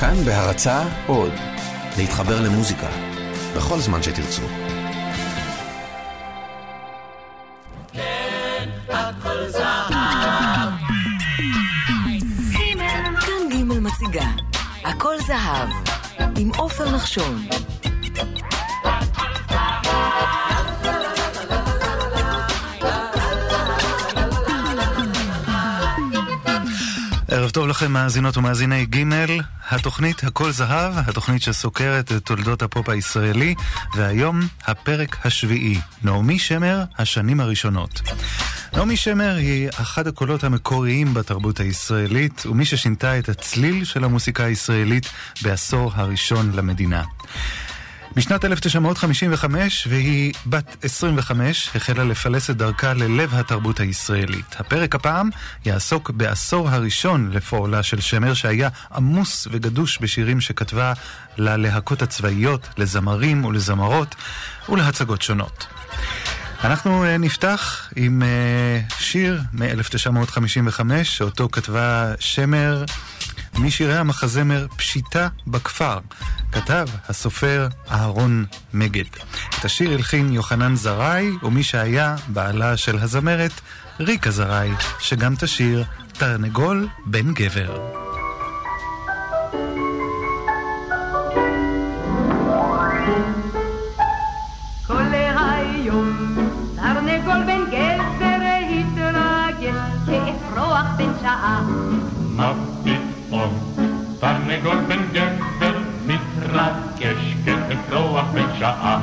כאן בהרצה עוד, להתחבר למוזיקה, בכל זמן שתרצו. כאן ג' מציגה, הכל זהב, עם עופר נחשון. טוב לכם מאזינות ומאזיני ג' התוכנית הכל זהב, התוכנית שסוקרת את תולדות הפופ הישראלי, והיום הפרק השביעי, נעמי שמר, השנים הראשונות. נעמי שמר היא אחד הקולות המקוריים בתרבות הישראלית, ומי ששינתה את הצליל של המוסיקה הישראלית בעשור הראשון למדינה. בשנת 1955, והיא בת 25, החלה לפלס את דרכה ללב התרבות הישראלית. הפרק הפעם יעסוק בעשור הראשון לפועלה של שמר, שהיה עמוס וגדוש בשירים שכתבה ללהקות הצבאיות, לזמרים ולזמרות ולהצגות שונות. אנחנו uh, נפתח עם uh, שיר מ-1955, שאותו כתבה שמר משירי המחזמר פשיטה בכפר, כתב הסופר אהרון מגד. את השיר הלחין יוחנן זרעי, ומי שהיה בעלה של הזמרת, ריקה זרעי, שגם תשיר תרנגול בן גבר. תרנגול בן גבר מתרגש כאפרוח בן שעה.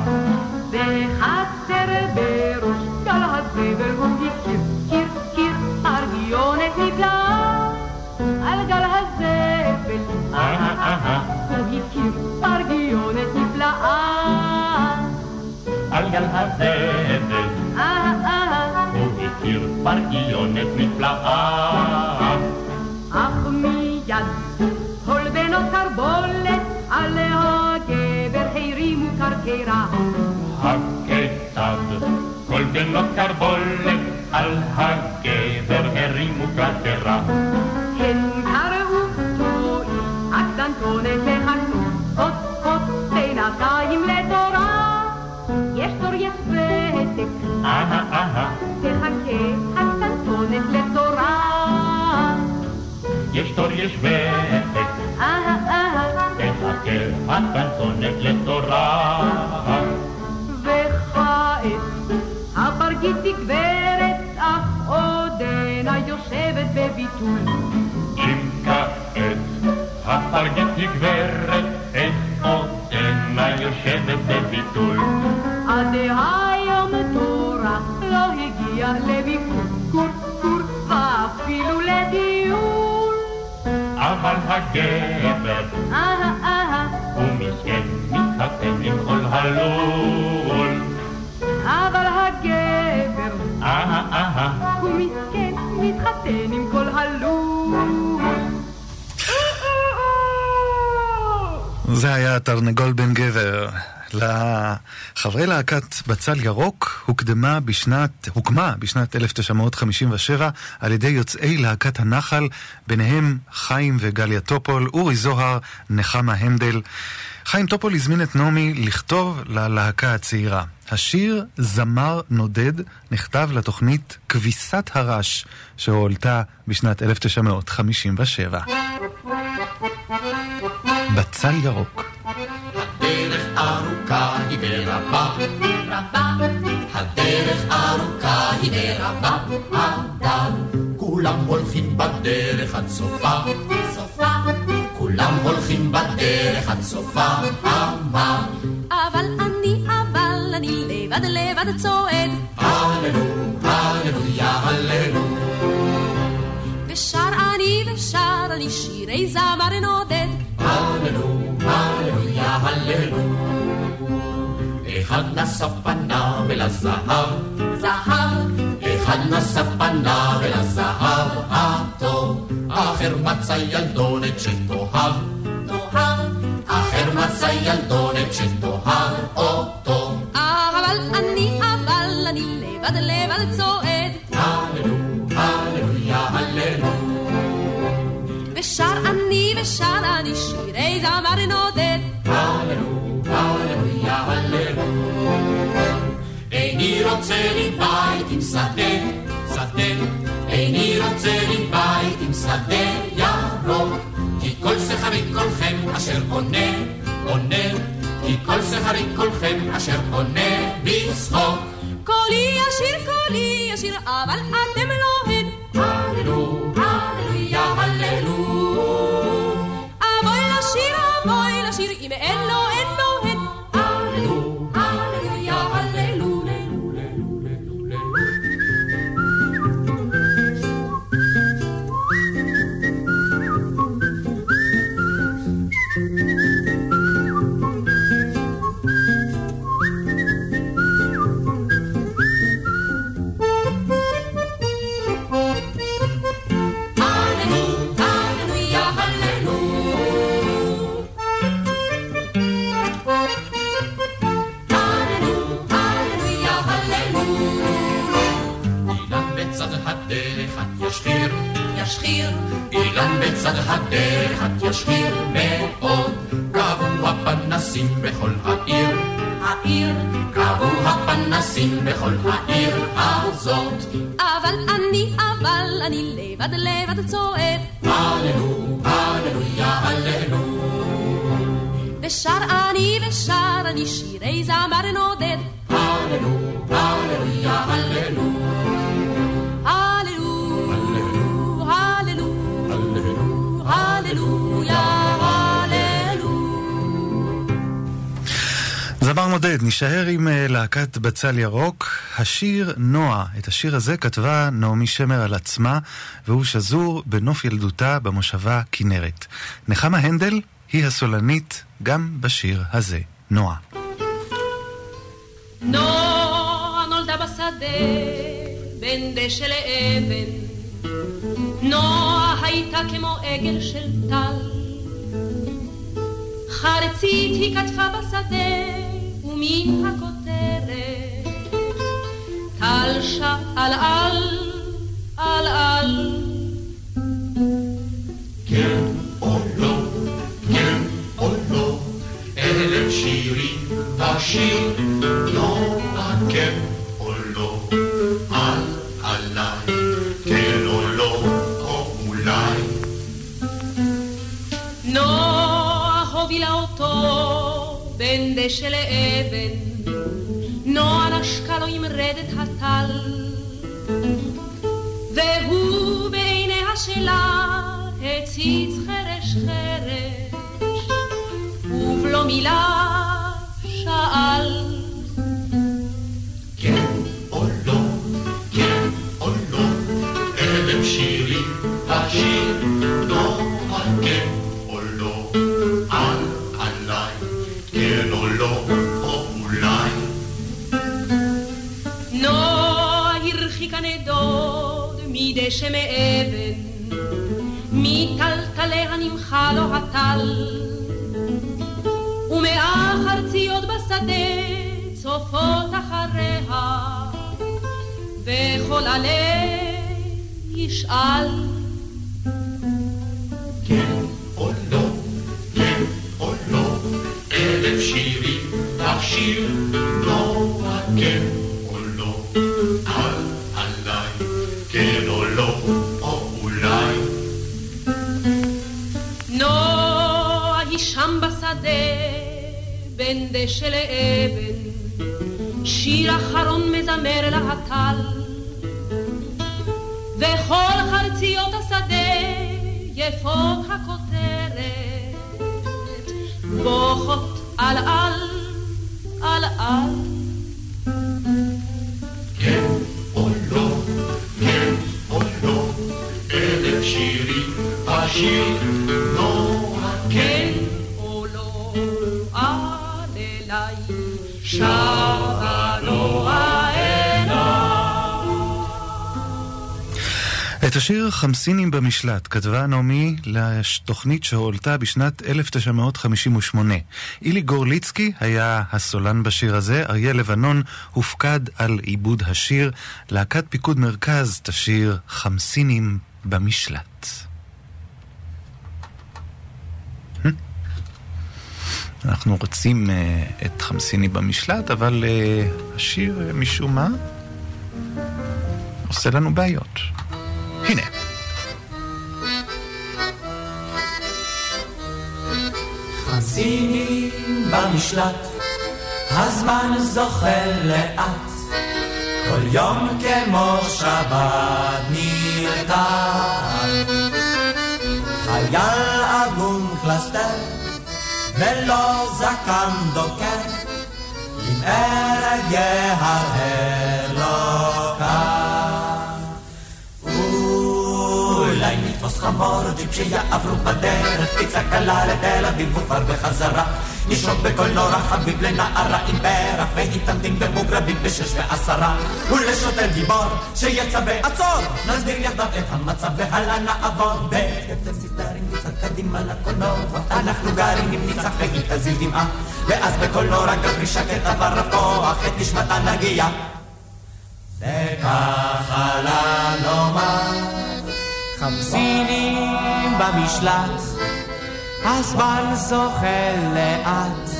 בחצר בראש גל הזבל הוא הכיר, קיר, קיר, ארגיונת נפלאה. על גל הזבל, אהה, אהה, הוא הכיר, ארגיונת נפלאה. על גל הזבל אה, אה, הוא הכיר פרגיונת נפלאה. קרקרה. הכיצד כל בנות קרבולת על הגבר הרימו קרקרה. הן קראו תוהי, הקטנטונת וחכו, קוט קוט בינתיים לתורה. יש תור יש ותק, אהה, אהה, תחכה הקטנטונת לתורה. יש תור יש אה תחכה הקנצונת לתורה. וכעת הפרגית גברת, אך עודנה יושבת בביטול. אם כעת הפרגית גברת, איך עודנה יושבת בביטול. עד היום תורה לא הגיע לביקור, קור קור, ואפילו לדיון. אבל הגבר אה אה מסכן, מתחתן עם כל הלול. אבל הגבר אהה אהה, הוא מסכן, מתחתן עם כל הלול. זה היה תרנגול בן גבר. לחברי להקת בצל ירוק הוקדמה בשנת, הוקמה בשנת 1957 על ידי יוצאי להקת הנחל, ביניהם חיים וגליה טופול, אורי זוהר, נחמה הנדל. חיים טופול הזמין את נעמי לכתוב ללהקה הצעירה. השיר "זמר נודד" נכתב לתוכנית כבשת הרש, שהועלתה בשנת 1957. בצל ירוק הדרך ארוכה היא ורבה, רבה. הדרך ארוכה היא ורבה, אבל כולם הולכים בדרך עד סופה, סופה. כולם הולכים בדרך עד סופה, אבל אבל אני, אבל אני לבד לבד צועד, הללו, הללויה, הללו. ושר אני ושר אני שירי זמר נודד, הללו, הללויה, הללו. אחד נשא פניו אל הזהב, זהב, אחד נשא פניו אל הזהב הטוב, אחר מצא ילדונת שתאהב, תאהב, אחר מצא ילדונת שתאהב אותו. אבל אני, אבל אני לבד לבד צועד, הללו, הללויה, הללו. ושר אני ושר אני שירי זמר נודד. שכרי כולכם אשר עונה בצחוק. קולי ישיר, קולי ישיר, אבל אתם לא הן. הללו, הללויה, בצד הדרך את ישחיר מאוד. קבעו הפנסים בכל העיר, העיר. קבעו הפנסים בכל העיר הזאת. אבל אני, אבל אני לבד לבד צועד. הללו, הללויה, הללו. ושר אני ושר אני שירי זמר נודד. הללו, הללויה, הללו. הללו, זמר נודד, נישאר עם אה, להקת בצל ירוק. השיר נועה, את השיר הזה כתבה נעמי שמר על עצמה, והוא שזור בנוף ילדותה במושבה כנרת. נחמה הנדל היא הסולנית גם בשיר הזה, נועה. נועה נולדה בשדה בין דשא לאבן. נועה הייתה כמו עגל של טל. חרצית היא כתבה בשדה, ומן הכותרת טל שאל על, על על. כן או לא, כן או לא, אלה שירים בשיר, נורא כן אותו בין דשא לאבן, נועה נשקה לו עם רדת הטל, והוא בעיניה שלה הציץ חרש חרש, ובלא מילה שאל. הרחיקה נדוד מדשא מאבן, מטלטליה נמחה לו הטל, ומהחרציות בשדה צופות אחריה, וכל הלב ישאל. כן או לא, כן או לא, אלף שירים בשיר, שם בשדה, בין דשא לאבן, שיר אחרון מזמר לה הטל, וכל חרציות השדה יפות הכותרת, בוכות על על, על על. כן או לא, כן לא, בשיר, נורא כן את השיר חמסינים במשלט כתבה נעמי לתוכנית שהועלתה בשנת 1958. אילי גורליצקי היה הסולן בשיר הזה, אריה לבנון הופקד על עיבוד השיר, להקת פיקוד מרכז תשיר חמסינים במשלט. אנחנו רוצים uh, את חמסיני במשלט, אבל uh, השיר uh, משום מה עושה לנו בעיות. הנה. חמסיני במשלט, הזמן זוחל לאט, כל יום כמו שבת נרתע. חייל עגום קלסתר, ולא זקן דוקר, ארג יהרהר לא קר. אולי נתפוס חמור ג'יפ שיעברו בדרך, פיצה קלה לתל אביב וכבר בחזרה. נשרוק בקול נורא חביב לנערה עם פרח והתעמדים במוגרבים בשש ועשרה ולשוטר גיבור שיצא ועצור נסביר יחדיו את המצב והלאה נעבור בקצב קצת קדימה לקולנוע אנחנו גרים עם ניצח והיא תזיל דמעה. ואז בקול נורא גברי שקט עבר רב כוח את נשמתה נגיע וככה לנו מה חמסינים במשלט הזמן זוחל לאט,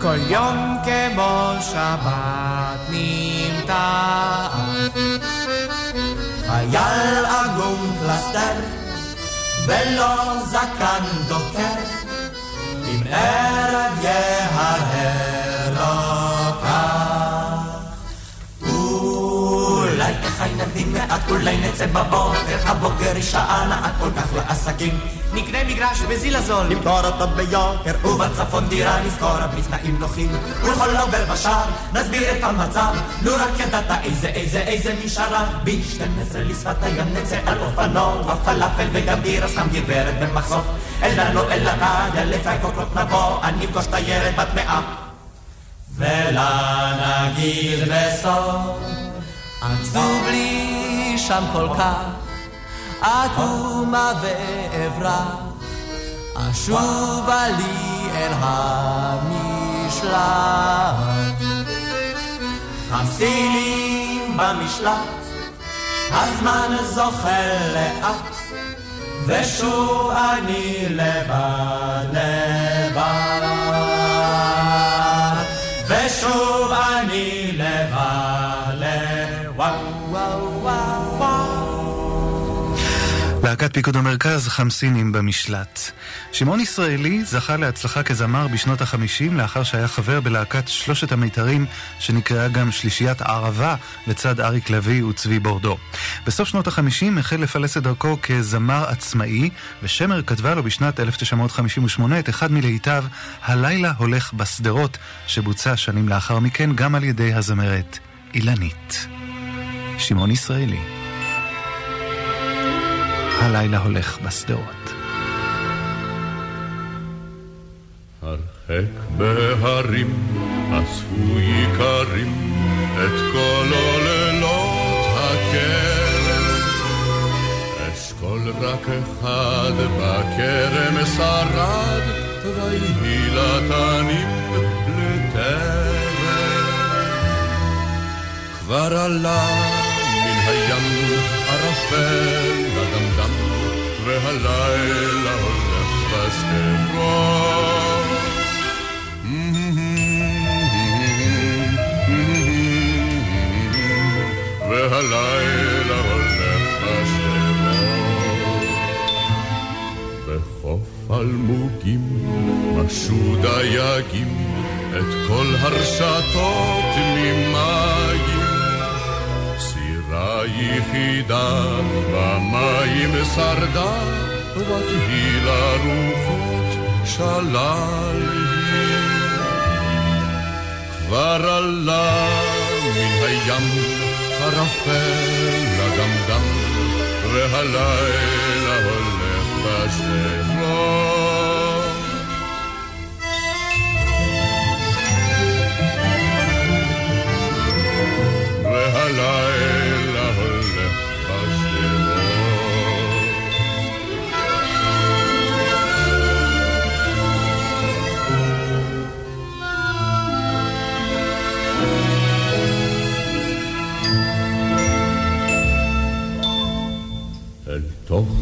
כל יום כמו שבת נמתח. חייל עגום פלסטר, ולא זקן דוקר, אם ערב יהרהר נבין מעט, אולי נצא בבוקר, הבוקר היא שעה נעה כל כך לעסקים. נקנה מגרש בזיל הזול, נמכור אותו ביוקר, ובצפון דירה נזכור בתנאים נוחים. ולכל עובר בשער נסביר את המצב, לו רק ידעת איזה איזה איזה משארה. ב-12 לשפת הים נצא על אופנוע, פלאפל וגם דירה סתם גברת במחסוף. לנו אל הקדיה, לפי קוקלות נבוא, אני אפגוש תיירת בת מאה. ולה נגיד בסוף, עצוב לי שם כל כך. אקומה ואברח, אשובה לי אל המשלט. חמסינים במשלט, הזמן זוחל לאט, ושוב אני לבד לבד. ושוב אני לבד. להקת פיקוד המרכז, חמסינים במשלט. שמעון ישראלי זכה להצלחה כזמר בשנות החמישים לאחר שהיה חבר בלהקת שלושת המיתרים שנקראה גם שלישיית ערבה לצד אריק לביא וצבי בורדו. בסוף שנות החמישים החל לפלס את דרכו כזמר עצמאי ושמר כתבה לו בשנת 1958 את אחד מלהיטיו "הלילה הולך בשדרות" שבוצע שנים לאחר מכן גם על ידי הזמרת אילנית. שמעון ישראלי הלילה הולך בשדרות. הרחק בהרים אספו איכרים את כל עוללות הכרם. אשכול רק אחד בכרם שרד, ויהי לתנים לטרם. כבר עלה מן הים ערפל והלילה הולך בשדרות. והלילה הולך בשדרות. בחוף אלמוגים משו דייגים את כל הרשתות ממים. סירה יחידה במים שרדה, ותהי לרוחות שלל היא. כבר עלה מן הים ערפל אדמדם, והלילה הולך בשדרות.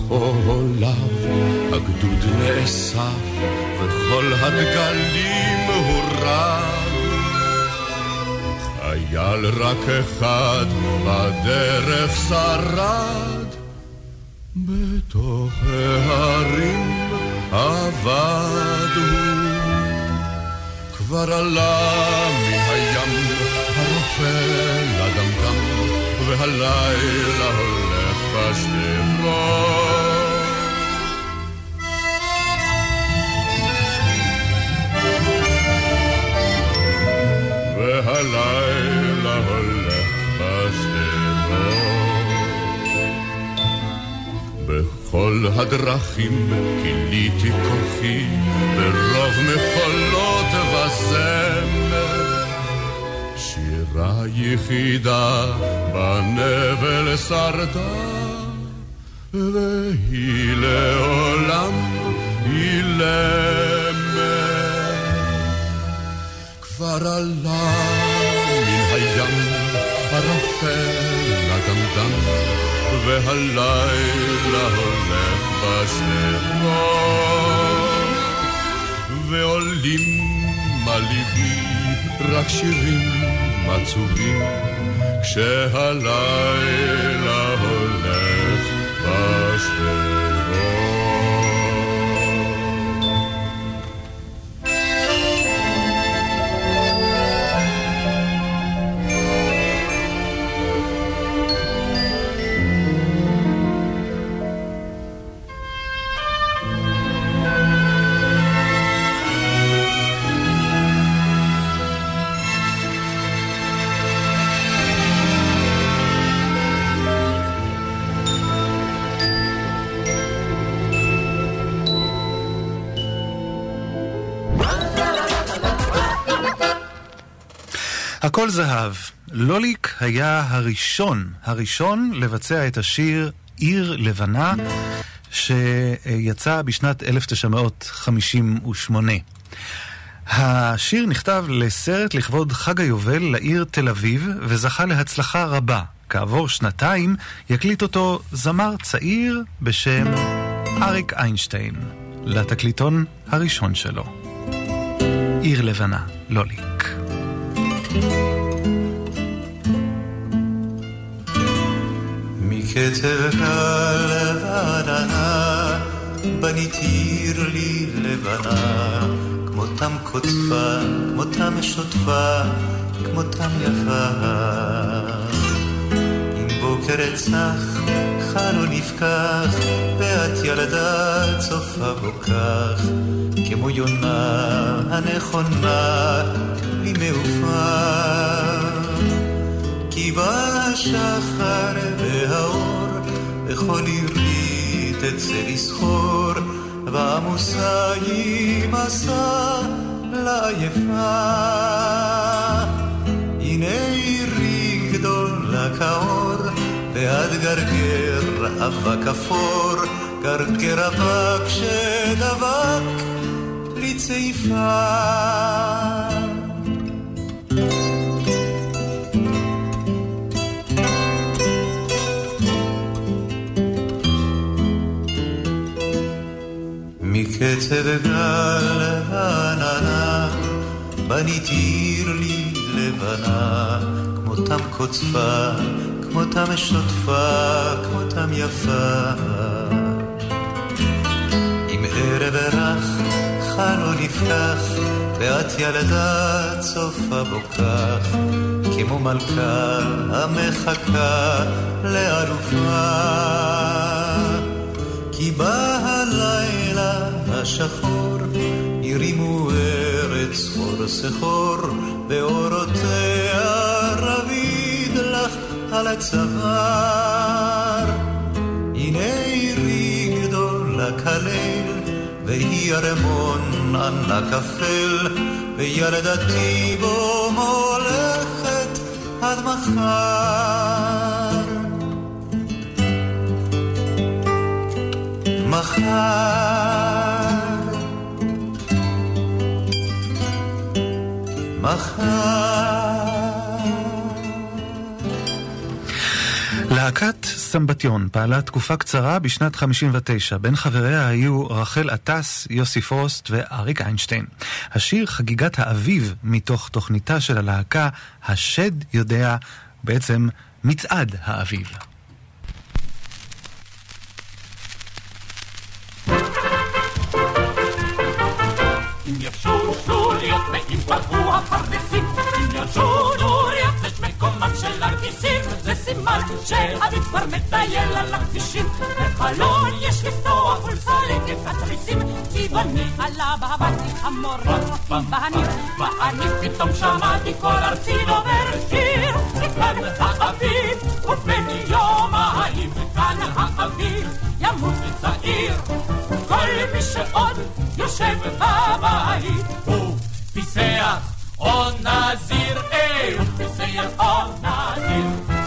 עולב הגדוד נאסף וכל כל הדגלים הורד. חייל רק אחד בדרך שרד, בתוך ההרים עבד הוא. כבר עלה מן הים הרופא לדמדם, והלילה הולך בשדרות. והלילה הולך בשדרות. בכל הדרכים גיליתי כוחי ברוב מחולות וזמר. שירה יחידה בנבל שרדה, והיא לעולם אילמת. כבר עלה מן הים ערפל הגמדם, והלילה הולך בשדרות. ועולים על ליבי רק שירים עצובים, כשהלילה הולך בשדרות. הכל זהב. לוליק היה הראשון, הראשון לבצע את השיר עיר לבנה, שיצא בשנת 1958. השיר נכתב לסרט לכבוד חג היובל לעיר תל אביב, וזכה להצלחה רבה. כעבור שנתיים יקליט אותו זמר צעיר בשם אריק איינשטיין, לתקליטון הראשון שלו. עיר לבנה, לוליק. מקצב הלבנה בנית עיר לי לבנה. כמותם קוצפה, כמותם שוטפה, כמותם יפה. אם בוקר צח חלון נפקח ואת ילדה צופה בו כך כמו יונה הנכונה לי מעופה כי בא השחר והאור בכל עירי תצא לסחור ועמוסה היא מסע לעייפה הנה עירי גדולה כאור ועד גרגר אבק אפור גרגר אבק שדבק לי מקצב גל העננה בנית עיר לי לבנה כמותם קוצפה, כמותם שוטפה, כמותם יפה עם ערב רך חלון נפתח ואת ילדה צופה בו כך כמו מלכה המחכה לאלופה כי בא הלילה השחור, הרימו ארץ סחור סחור, ואורותיה רביד לך על הצוואר. הנה עירי גדולה כליל, והיא ארמון ענק אפל, וילדתי בו מולכת עד מחר. מחר, מחר. להקת סמבטיון פעלה תקופה קצרה בשנת 59. בין חבריה היו רחל עטס, יוסי פרוסט ואריק איינשטיין. השיר חגיגת האביב מתוך תוכניתה של הלהקה השד יודע, בעצם מצעד האביב. יפשושו להיות ואם פרעו הפרדסים, אם ירשו נוריות את מקומם של הכיסים, זה סימן שאביב כבר מטייל על הכבישים. בחלון יש לפתוח ולסלק את התריסים, צבעוני עלה בהבתי המורים רופאים בהניף, ואני פתאום שמעתי כל ארצי דובר שיר, מכאן האביב ובן יומיים, מכאן האביב ימות צעיר. כל מי שעוד יושב בבית הוא פיסח או נזיר, אה, הוא פיסח או נזיר.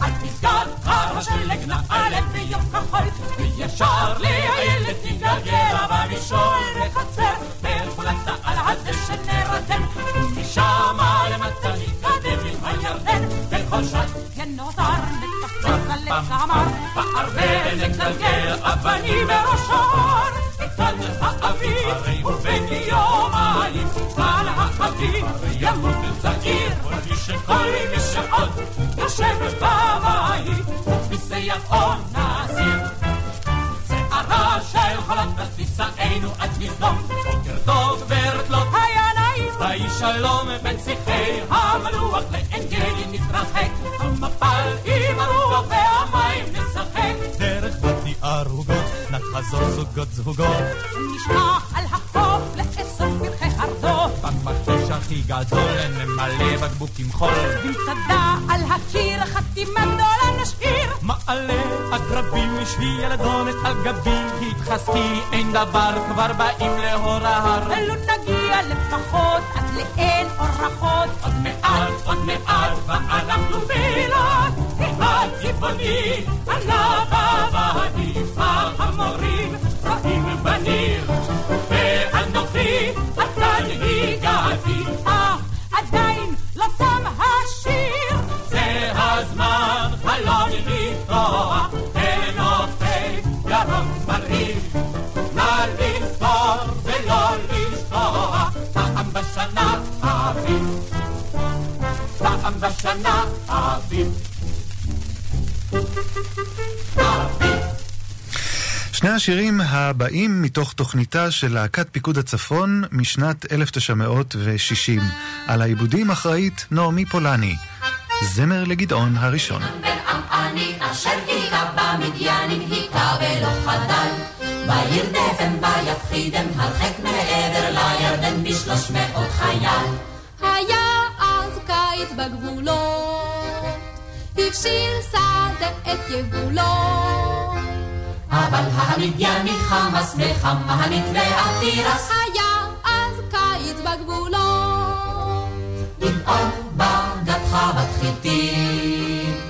על פסגת הר השלג נעלם ביום כחול, וישר לאיילת תתגלגל במישור בחצר, בחולת על הדשא נרדם, ומשם למטה נתקדם עם הירדן, בכל שעת ינותר נטפס על הצמר, בערבי נגלגל אבנים בראשון, מכאן האביב ובן יומיים, על האביב ימות צעיר, כל מי שעוד יושב בבית, או נזיר. שערה של חולת תישאנו עד מזדום, בוקר טוב ברטלות היה נעים, ויהי שלום בין שיחי המלוח לעין גלי נתרחק, המפל עם הרוח והמים נשחק. דרך בתי ערוגות, נחזור זוגות זוגות. נשמע על החוף לאסוף פרחי במכתש הכי גדול נמלא בקבוקים חול. במצדה על הקיר חתימה גדולה נשאיר. מעלה עקרבים משבי ילדונת על גבי התחזקי אין דבר כבר באים לאור ההר. ולו נגיע לפחות עד לאין אורחות. עוד מעט עוד מעט ואנחנו באילת, הצבעוני עלה בוואדי, המורים עדיין לא תם השיר. זה הזמן חלון לפתוח אל נופי ירוק מרהיב. נא לזכור ולא לשכוח, פעם בשנה אביב. פעם בשנה אביב. שני השירים הבאים מתוך תוכניתה של להקת פיקוד הצפון משנת 1960. על העיבודים אחראית נעמי פולני. זמר לגדעון הראשון. וירדפם ויפחידם הרחק מעבר לירדן בשלוש מאות חייל היה אז קיץ בגבולות, הפשיר שדה את יבולו. אבל המדייני חמאס וחמנית והתירס היה אז קיץ בגבולות. גדעון בגדך בתחיתים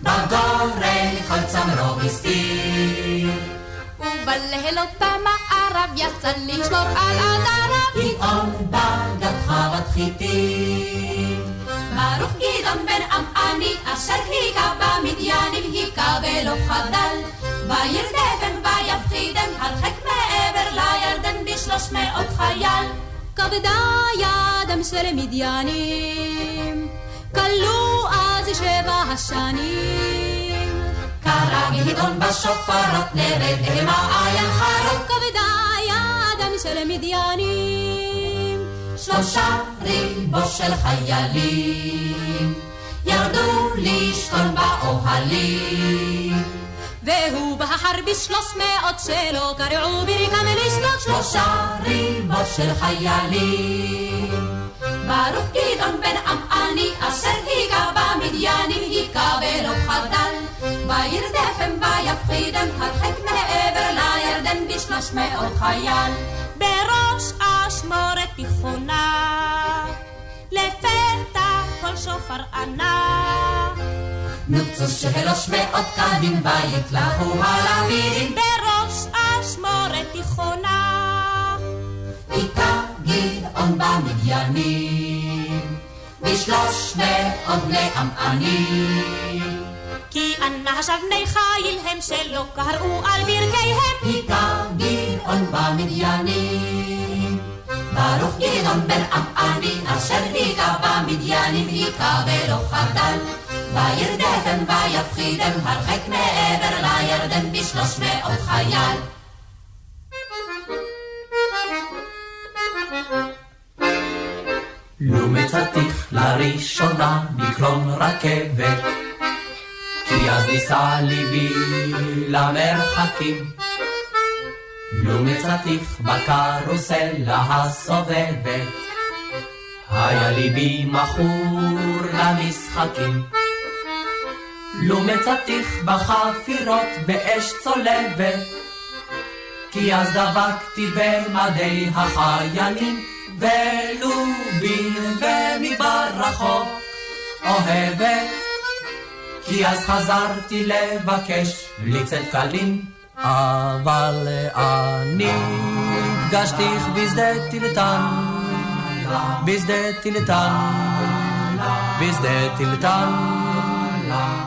בגורן כל צמרו הסתיר ובלילות במערב יצא לשמור על עדריו. גדעון בגדך בתחיתים ברוך גדעון בן עמעני אשר היכה במדיינים היכה ולא חדל וירדפם ויפחידם הרחק מעבר לירדן בשלוש מאות חייל. כבדה ידם של מדיינים כלו אז שבע השנים. קרא גדעון בשופרות נרד המה עין חרוק כבדה ידם של מדיינים שלושה ריבו של חיילים. ירדו לשכון באוהלים והוא בחר בשלוש מאות שלא קרעו ברכם לשלוט שלושה ריבו של חיילים. ברוך גדעון בן עמעני אשר היכה במדיינים היכה ולא חדל. וירדפם ויפחידם הרחק מעבר לירדן בשלוש מאות חייל. בראש אשמורת תיכונה לפתע כל שופר ענה נוצו שלוש מאות קדים ויתלהו הלווים בראש אשמורת תיכונה היכה גדעון במדיינים בשלוש מאות בני עמענים כי שב בני חיל הם שלא קראו על ברכיהם. היכה גדעון במדיינים. ברוך גדעון בן עמעני, אשר היכה במדיינים, היכה ולא חדל. וירדפם ויפחידם הרחק מעבר לירדן בשלוש מאות חייל. לו מצאתיך לראשונה בקרון רכבת, כי אז נישא ליבי למרחקים. לו מצאתיך בקרוסלה הסובבת, היה ליבי מכור למשחקים. לו מצאתיך בחפירות באש צולבת, כי אז דבקתי במדי החיילים, ולובין ומדבר רחוק אוהבת, כי אז חזרתי לבקש לצאת קלים, אבל אני פגשתיך בשדה טילטן, בשדה טילטן, בשדה טילטן,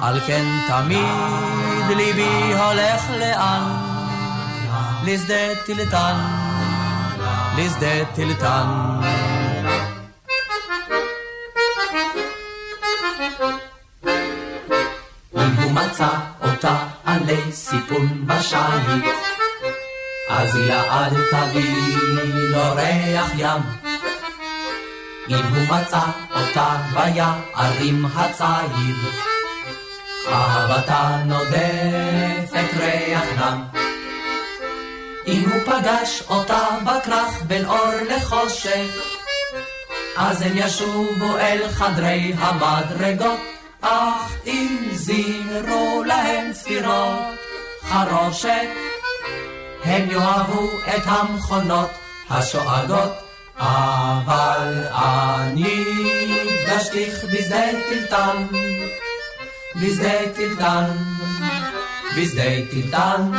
על כן תמיד ליבי הולך לאן, לשדה טילטן. לשדה טילטן. אם הוא מצא אותה עלי סיפון בשליט, אז יעד תביא לו ריח ים. אם הוא מצא אותה ביערים הצעיר, אהבתה נודפת ריח דם. אם הוא פגש אותה בכרך בין אור לחושך, אז הם ישובו אל חדרי המדרגות, אך אם זימרו להם צפירות חרושת, הם יאהבו את המכונות השואגות, אבל אני פגשתיך בשדה טילטן, בשדה טילטן, בשדה טילטן.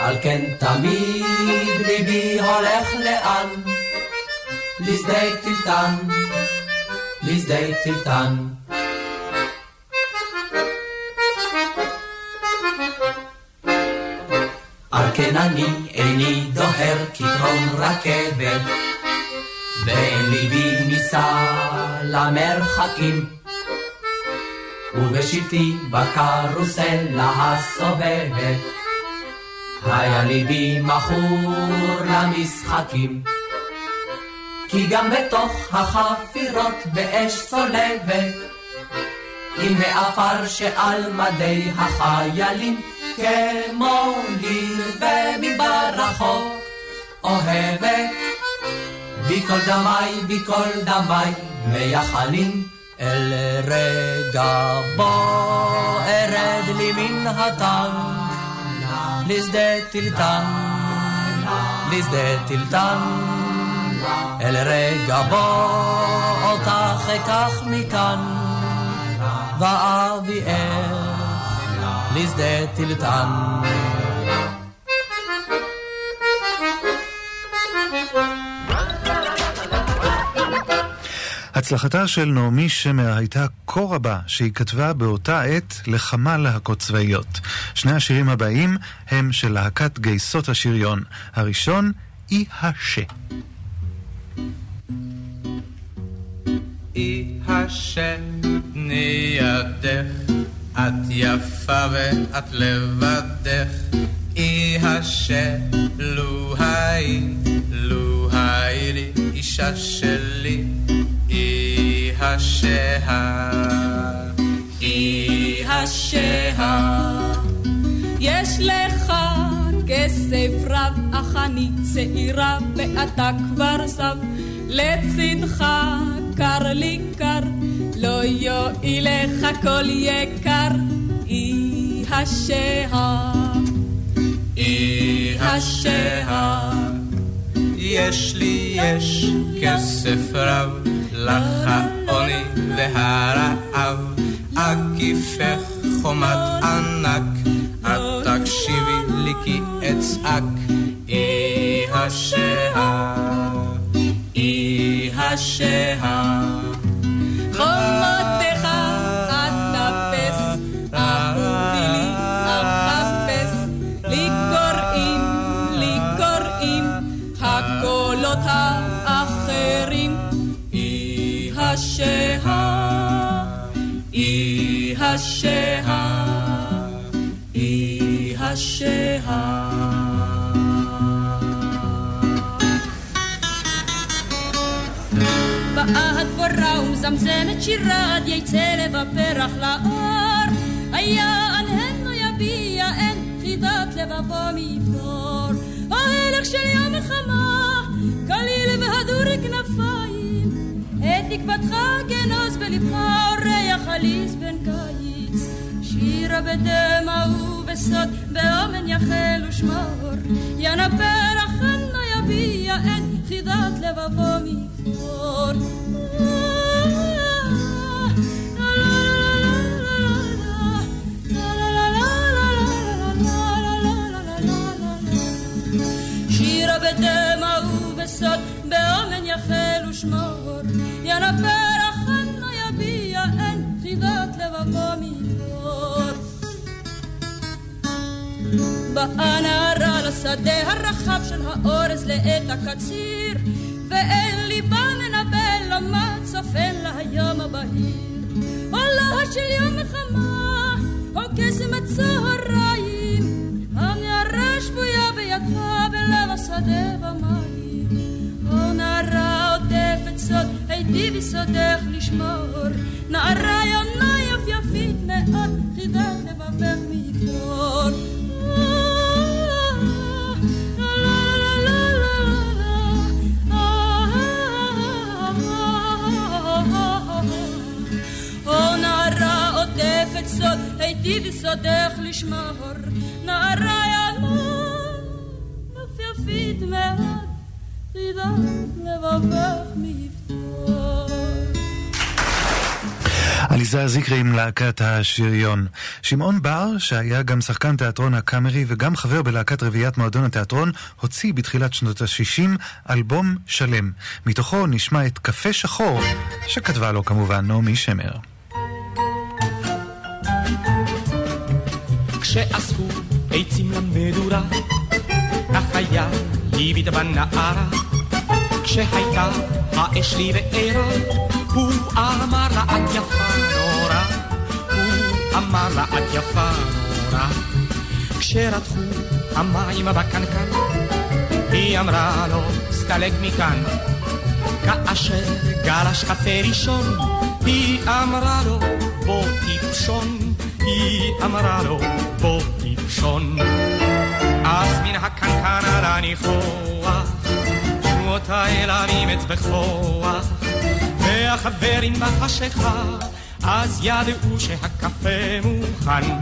על כן תמיד ליבי הולך לאן? לשדה טילטן, לשדה טילטן. על כן אני איני דוהר כקרון רכבת, ואין ליבי נישא למרחקים. ובשבתי בקרוסלה הסובבת, היה ליבי מכור למשחקים. כי גם בתוך החפירות באש צולבת, עם העפר שעל מדי החיילים, כמו ליר ומדבר רחוק, אוהבת. בי כל דמי, בי כל דמי, מייחלים אל רגע בו ארד לי מן הטנק. לשדה טילטן, לשדה טילטן, אל רגע בו אותך אקח מכאן, ואביאך לשדה טילטן. הצלחתה של נעמי שמר הייתה כה רבה שהיא כתבה באותה עת לכמה להקות צבאיות. שני השירים הבאים הם של להקת גייסות השריון. הראשון, אי השה. אי השה נידך, את יפה ואת לבדך. אי השה לו היי לי אישה שלי. אי השעה, אי השעה. יש לך כסף רב, אך אני צעירה ואתה כבר סב. לצדך קר לי קר, לא יועיל לך כל יקר. אי השעה, אי השעה. יש לי יש כסף רב. לך העוני והרעב, אקיפך חומת ענק, את תקשיבי לי כי אצעק, אי השעה, אי השעה. חומותיך השהה, אי השהה, אי השהה. באה הדבורה ומזמזמת שירה עד יצא לב הפרח לאור. היה ענהן לא יביע אין חידת לבבו מפתור. ההלך של יום החמה, קליל והדור Fragen aus Belipare ja Khalis ben Kayitz Shira bedem au besot beomen ja Khel ushmor Ja na perachan na ja bi ja et khidat levavom ifor Shira bedem באה נערה לשדה הרחב של האורז לעת הקציר, ואין ליבה מנבא לה מה צופן לה היום הבהיר. עולה של יום החמה, או קסם הצהריים, הנערה שבויה בידך בלב השדה במים. או נערה עוטפת סוד, הייתי בסודך לשמור. נערה יונה יפייפית מאוד, חידת לבבך מפתור. עוטפת סוד, הייתי בסודך לשמור. נערה ינה, יפייפית מאוד, חידת לבבך מפתור. עליזה זיקרי עם להקת השריון. שמעון בר, שהיה גם שחקן תיאטרון הקאמרי וגם חבר בלהקת רביעיית מועדון התיאטרון, הוציא בתחילת שנות ה-60 אלבום שלם. מתוכו נשמע את קפה שחור, שכתבה לו כמובן נעמי שמר. כשאספו עצים למדורה, כך היה ליבית בנערה. כשהייתה האש לי בעירה, הוא אמר לה את יפה נורא, הוא אמר לה את יפה נורא. כשרתחו המים בקנקן, היא אמרה לו סתלק מכאן. כאשר גלש קפה ראשון, היא אמרה לו בוא טיפשון, היא אמרה לו בוא טיפשון. אז מן הקנקן עלה ניחוח, שמותה אל המימץ בכוח, והחברים בחשיכה, אז ידעו שהקפה מוכן.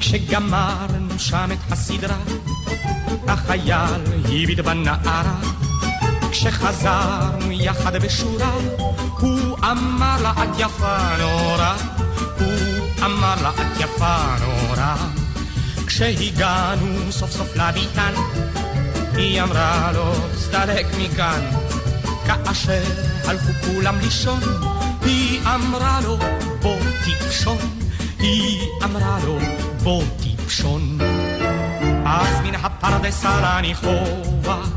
כשגמרנו שם את הסדרה, החייל הביט בנערה, כשחזרנו יחד בשורה, את יפה נורא, הוא אמר לה נורא. כשהגענו סוף סוף לביתן, היא אמרה לו סתלק מכאן. כאשר הלכו כולם לישון, היא אמרה לו בוא טיפשון, היא אמרה לו בוא טיפשון. אז מן הפרדס עלה ניחוח,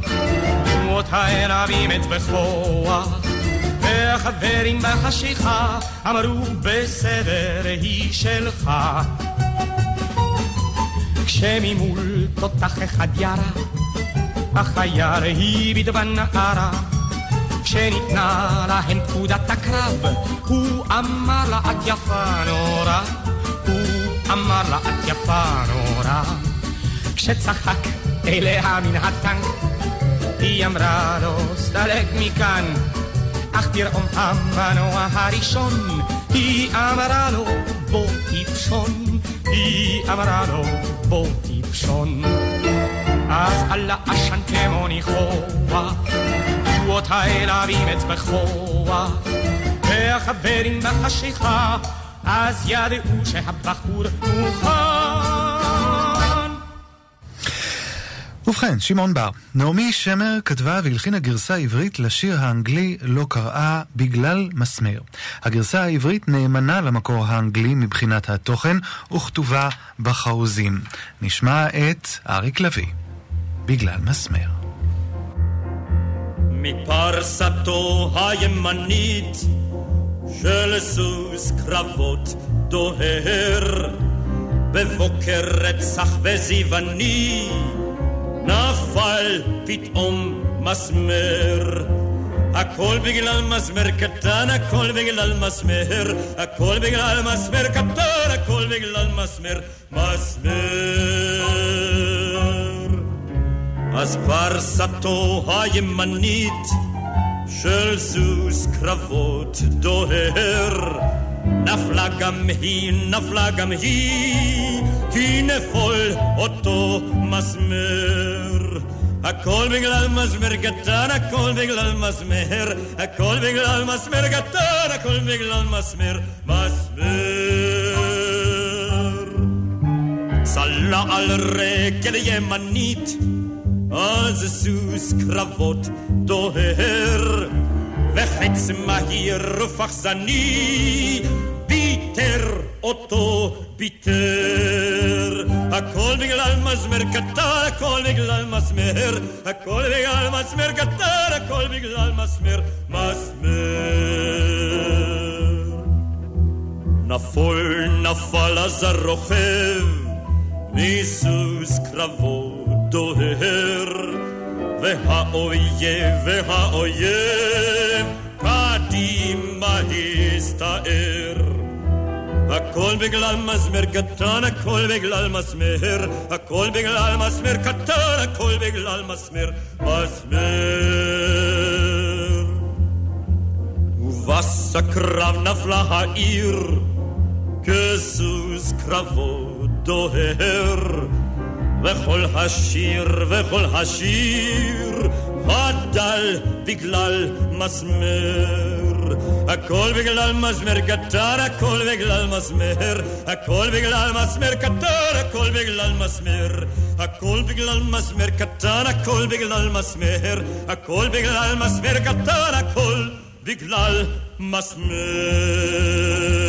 תנועות הערבים את בכוח, והחברים בחשיכה אמרו בסדר היא שלך. כשממול תותח אחד ירה, החייל הביט בנערה. כשניתנה להם פקודת הקרב, הוא אמר לה את יפה נורא, הוא אמר לה את יפה נורא. כשצחק אליה מן הטנק, היא אמרה לו סתלק מכאן, אך תרעום המנוע הראשון, היא אמרה לו בוא טיפשון, היא אמרה לו בוא טיפשון. אז עלה עשן כמו ניחוח, העלבים את בכוח, והחברים בחשיכה, אז ידעו שהבחור מוכן. ובכן, שמעון בר. נעמי שמר כתבה והלחינה גרסה עברית לשיר האנגלי לא קראה בגלל מסמר. הגרסה העברית נאמנה למקור האנגלי מבחינת התוכן וכתובה בחרוזים. נשמע את אריק לביא, בגלל מסמר. מפרסתו הימנית של סוס קרבות דוהר בבוקר רצח וזיווני נפל פתאום מסמר הכל בגלל מסמר קטן, הכל בגלל מסמר, הכל בגלל מסמר קטן, הכל בגלל מסמר, מסמר. אז פרסתו הימנית של סוס קרבות דוהר, נפלה גם היא, נפלה גם היא, כי נפול אותו מסמר. הכל בגלל מסמר קטן, הכל בגלל מסמר, הכל בגלל מסמר קטן, הכל בגלל מסמר, מסמר. צלה על רגל ימנית, אז סוס קרבות דוהר, וחץ מהיר ופחזני, ביטר אותו ביטר. הכל בגלל מסמר קטן, הכל בגלל מסמר, הכל בגלל מסמר קטן, הכל בגלל מסמר, מסמר. נפול נפל אז הרוכב, מסוס קרבו דוהר, והאויב והאויב קדימה הסתער. הכל בגלל מסמר קטן, הכל בגלל מסמר, הכל בגלל מסמר קטן, הכל בגלל מסמר, מסמר. ובס הקרב נפלה העיר, כסוס קרבו דוהר, וכל השיר וכל השיר הדל בגלל מסמר. הכל בגלל מסמר קטן, הכל בגלל מסמר, הכל בגלל מסמר קטן, הכל בגלל מסמר, הכל בגלל מסמר קטן, הכל בגלל מסמר, הכל בגלל מסמר קטן, הכל בגלל מסמר.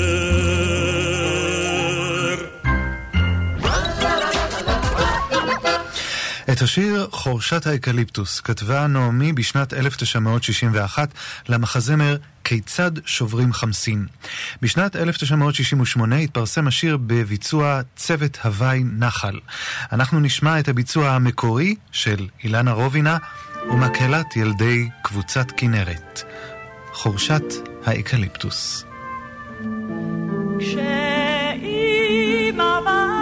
את השיר חורשת האקליפטוס כתבה נעמי בשנת 1961 למחזמר כיצד שוברים חמסין. בשנת 1968 התפרסם השיר בביצוע צוות הוואי נחל. אנחנו נשמע את הביצוע המקורי של אילנה רובינה ומקהלת ילדי קבוצת כנרת. חורשת האקליפטוס. השלום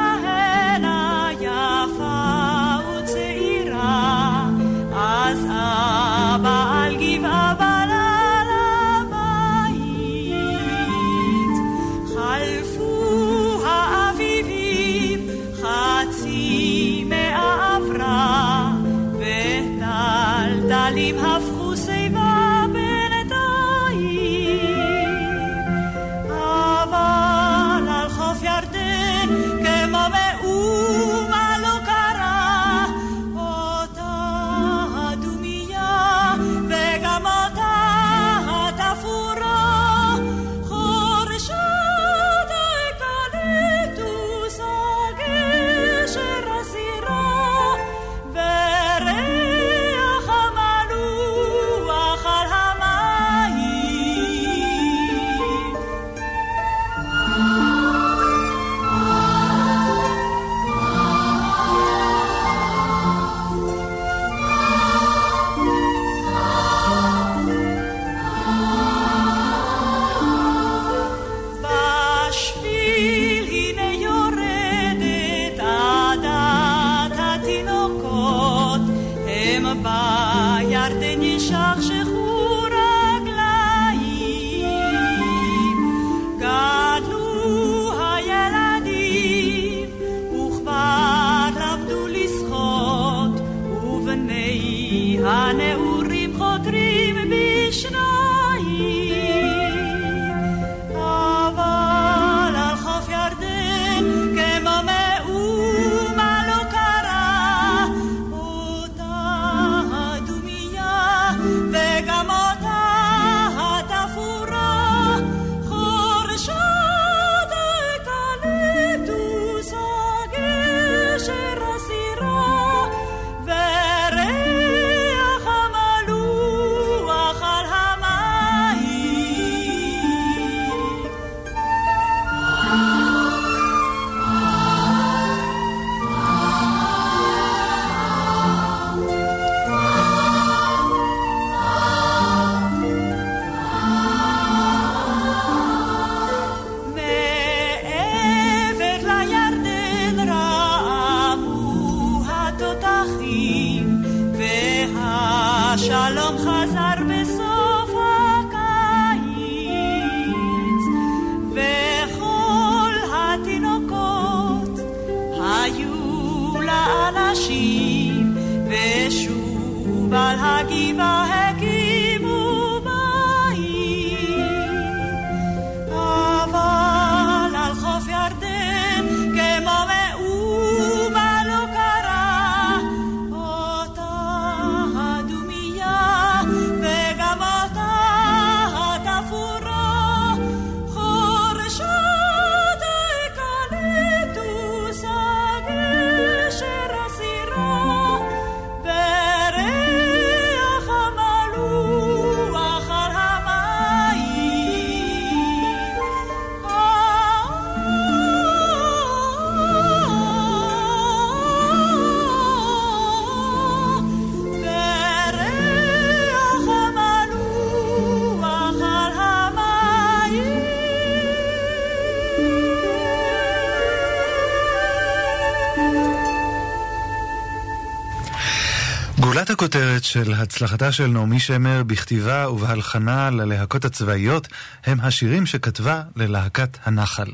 הכותרת של הצלחתה של נעמי שמר בכתיבה ובהלחנה ללהקות הצבאיות הם השירים שכתבה ללהקת הנחל.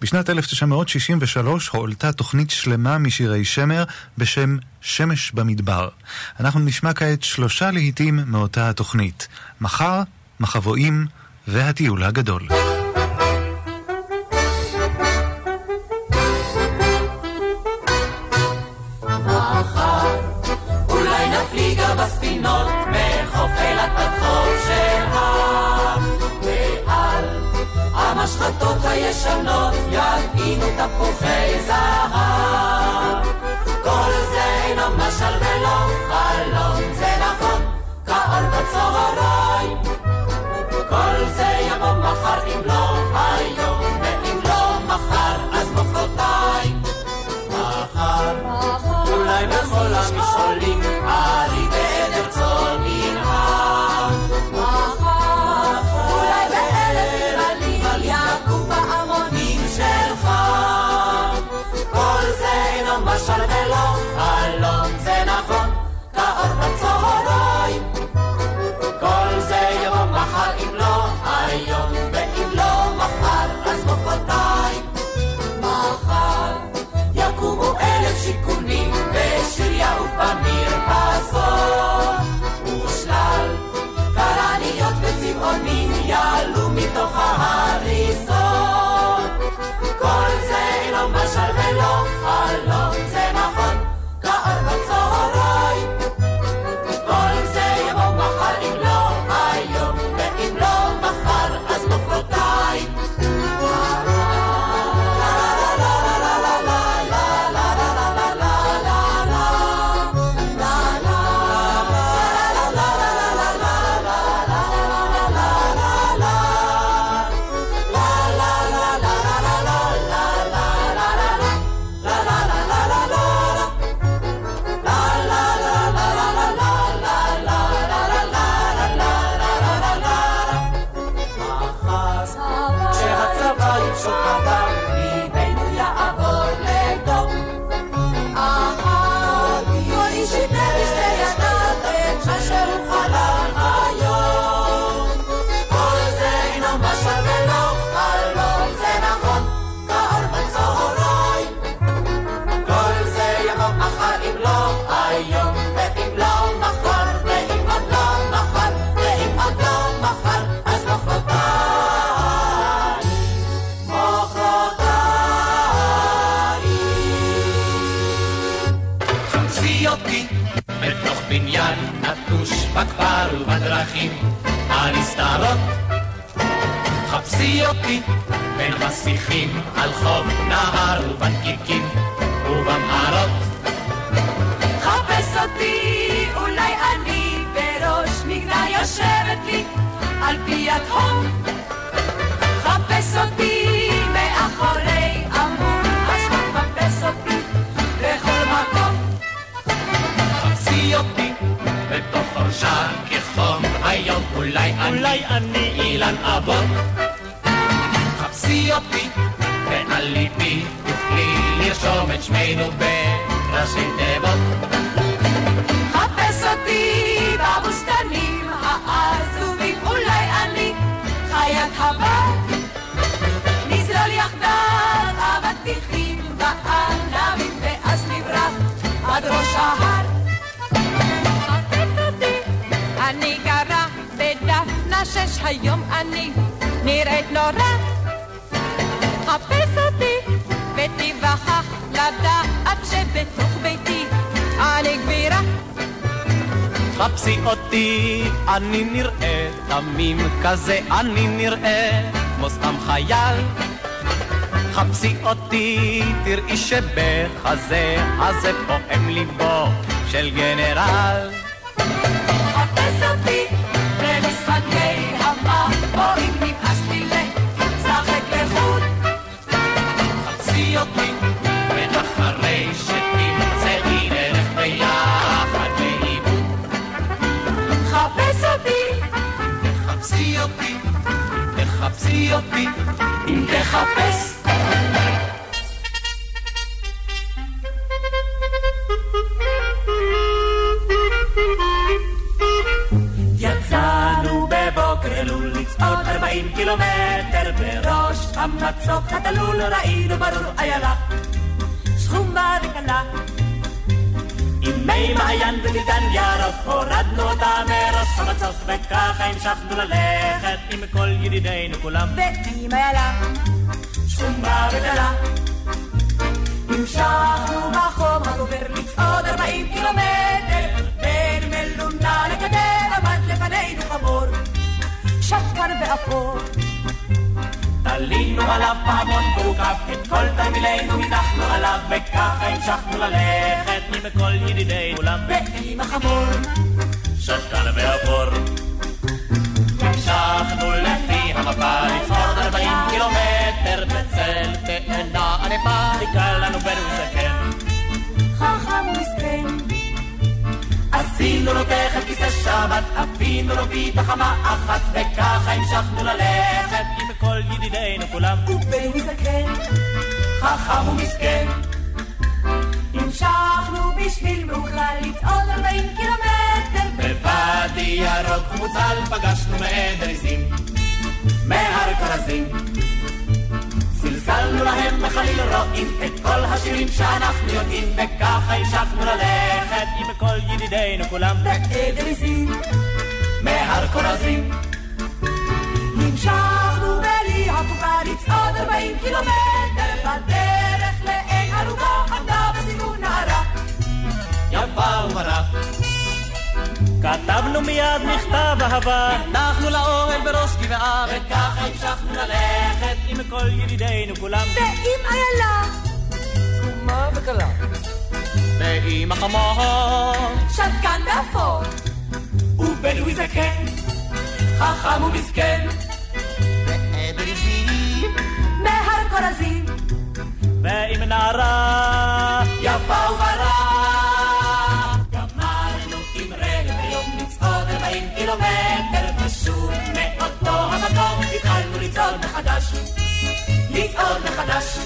בשנת 1963 הועלתה תוכנית שלמה משירי שמר בשם שמש במדבר. אנחנו נשמע כעת שלושה להיטים מאותה התוכנית. מחר, מחבואים והטיול הגדול. da pobreza. ולא חלום זה נכון כאור בצהריים כאור הנסתרות. חפשי אותי בין מסיחים על חוף נהר ובנקיקים ובמערות. חפש אותי, אולי אני בראש מגדל יושבת לי על פי התהום. חפש אותי מאחורי אולי אני, אולי אני אילן אבות. חפשי אותי ועל ליבי תוכלי לרשום את שמנו בראשי תיבות. חפש אותי בבוסתנים העזובים, אולי אני חיית הבר. נזלול יחדיו אבטיחים וענבים ואז נברח עד ראש ההר. שש היום אני נראית נורא. חפש אותי ותיווכח לדעת שבתוך ביתי אני גבירה. חפשי אותי, אני נראה תמים כזה, אני נראה כמו סתם חייל. חפשי אותי, תראי שבחזה הזה פועם ליבו של גנרל. חפש אותי תחפשי אותי, אם תחפש. 70 קילומטר בראש המצוק התלול ראינו ברור איילה. שחומה וקלה. עם מי מעיין וגלגל ירוק הורדנו אותה מראש המצוק וככה המשכנו ללכת עם כל ידידינו כולם. ועם איילה. שחומה וקלה. המשכנו בחום הגובר לצעוד 40 קילומטר. ואפור עלינו עליו פעמון והוקף את כל תרמילנו נינחנו עליו וככה המשכנו ללכת עם כל ידידינו כולם ועם החמור שתקן ואפור המשכנו לפי המפה לצעוד 40 קילומטר בצל תאנה ענפה חיכה לנו בן וזקן חכם ומסכן עשינו לו תכף כיסא שבת אפינו לו פיתה חמה אחת וככה המשכנו ללכת. עם כל ידידינו כולם. ובן וזקן חכם ומסכן. המשכנו בשביל מאוכלל לצעוד 40 קילומטר. בוואדי ירוק מוצל פגשנו מעדר עזים מהר כרזים צלצלנו להם בחליל רואים את כל השירים שאנחנו יודעים וככה המשכנו ללכת. עם כל ידידינו כולם. בעדר עזים מהר כרזים המשכנו בלי הפוגה לצעוד 40 קילומטר בדרך לעין ערוגה עמדה בסיכון נערה יפה ומרה כתבנו מיד מכתב אהבה. הלכנו לאוהל בראש גבעה וככה המשכנו ללכת עם כל ידידינו כולם. ועם איילה. חומה וקלה ועם החמור. שתקן ואפור ובדואי זקן חכם ומסכן. ועדר עזים מהר כורזים. ועם נערה יפה ומרה לצעוד מחדש.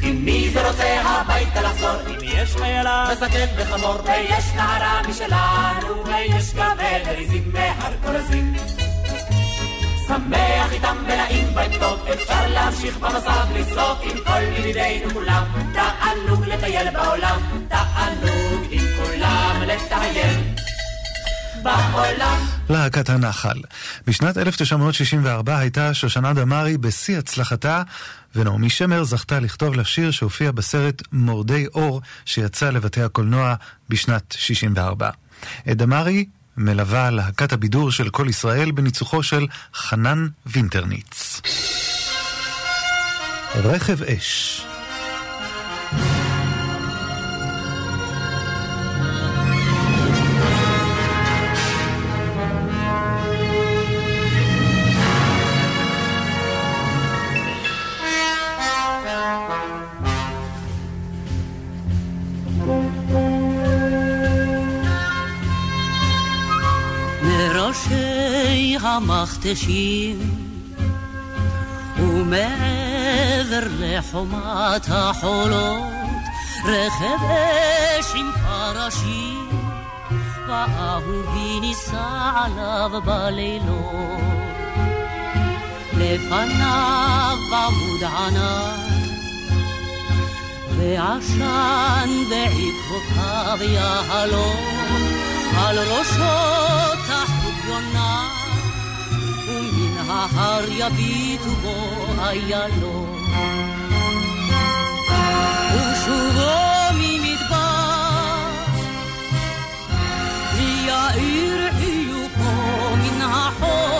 כי מי זה רוצה הביתה לחזור? אם יש חיילה וזקן וחמור ויש נערה משלנו ויש גם עזים מהר שמח איתם ונעים בהם טוב, אפשר להמשיך במסע בלי סוף עם כל ידידינו כולם. תענוג לטייל בעולם, תענוג עם כולם לטייל בעולם. להקת הנחל. בשנת 1964 הייתה שושנה דמארי בשיא הצלחתה, ונעמי שמר זכתה לכתוב לה שיר שהופיע בסרט מורדי אור, שיצא לבתי הקולנוע בשנת 64. את דמארי מלווה להקת הבידור של כל ישראל בניצוחו של חנן וינטרניץ. רכב אש המכתשים. ומעבר לחומת החולות רכב אש עם פרשים ואהובי נישא עליו בלילות. לפניו עמוד ענן ועשן בעקבותיו יהלום. על ראשו תחת יונה ההר יביטו בו איילון. ובשובו ממדבר, יאיר חיוכו מן החושך,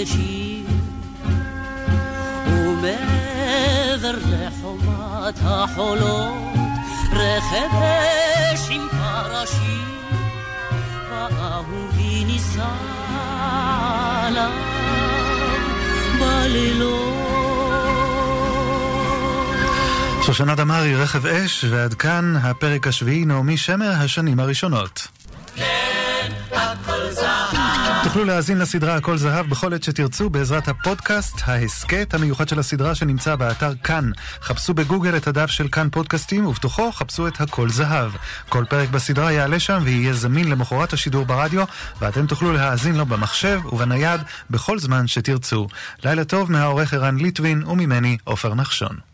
המכתשים, ומעבר לחומת החולות, רכב אש עם פרשים, ואהובי נישא עליו בלילות. שושנה דמארי, רכב אש, ועד כאן הפרק השביעי, נעמי שמר, השנים הראשונות. תוכלו להאזין לסדרה הכל זהב בכל עת שתרצו בעזרת הפודקאסט, ההסכת המיוחד של הסדרה שנמצא באתר כאן. חפשו בגוגל את הדף של כאן פודקאסטים ובתוכו חפשו את הכל זהב. כל פרק בסדרה יעלה שם ויהיה זמין למחרת השידור ברדיו ואתם תוכלו להאזין לו במחשב ובנייד בכל זמן שתרצו. לילה טוב מהעורך ערן ליטווין וממני עופר נחשון.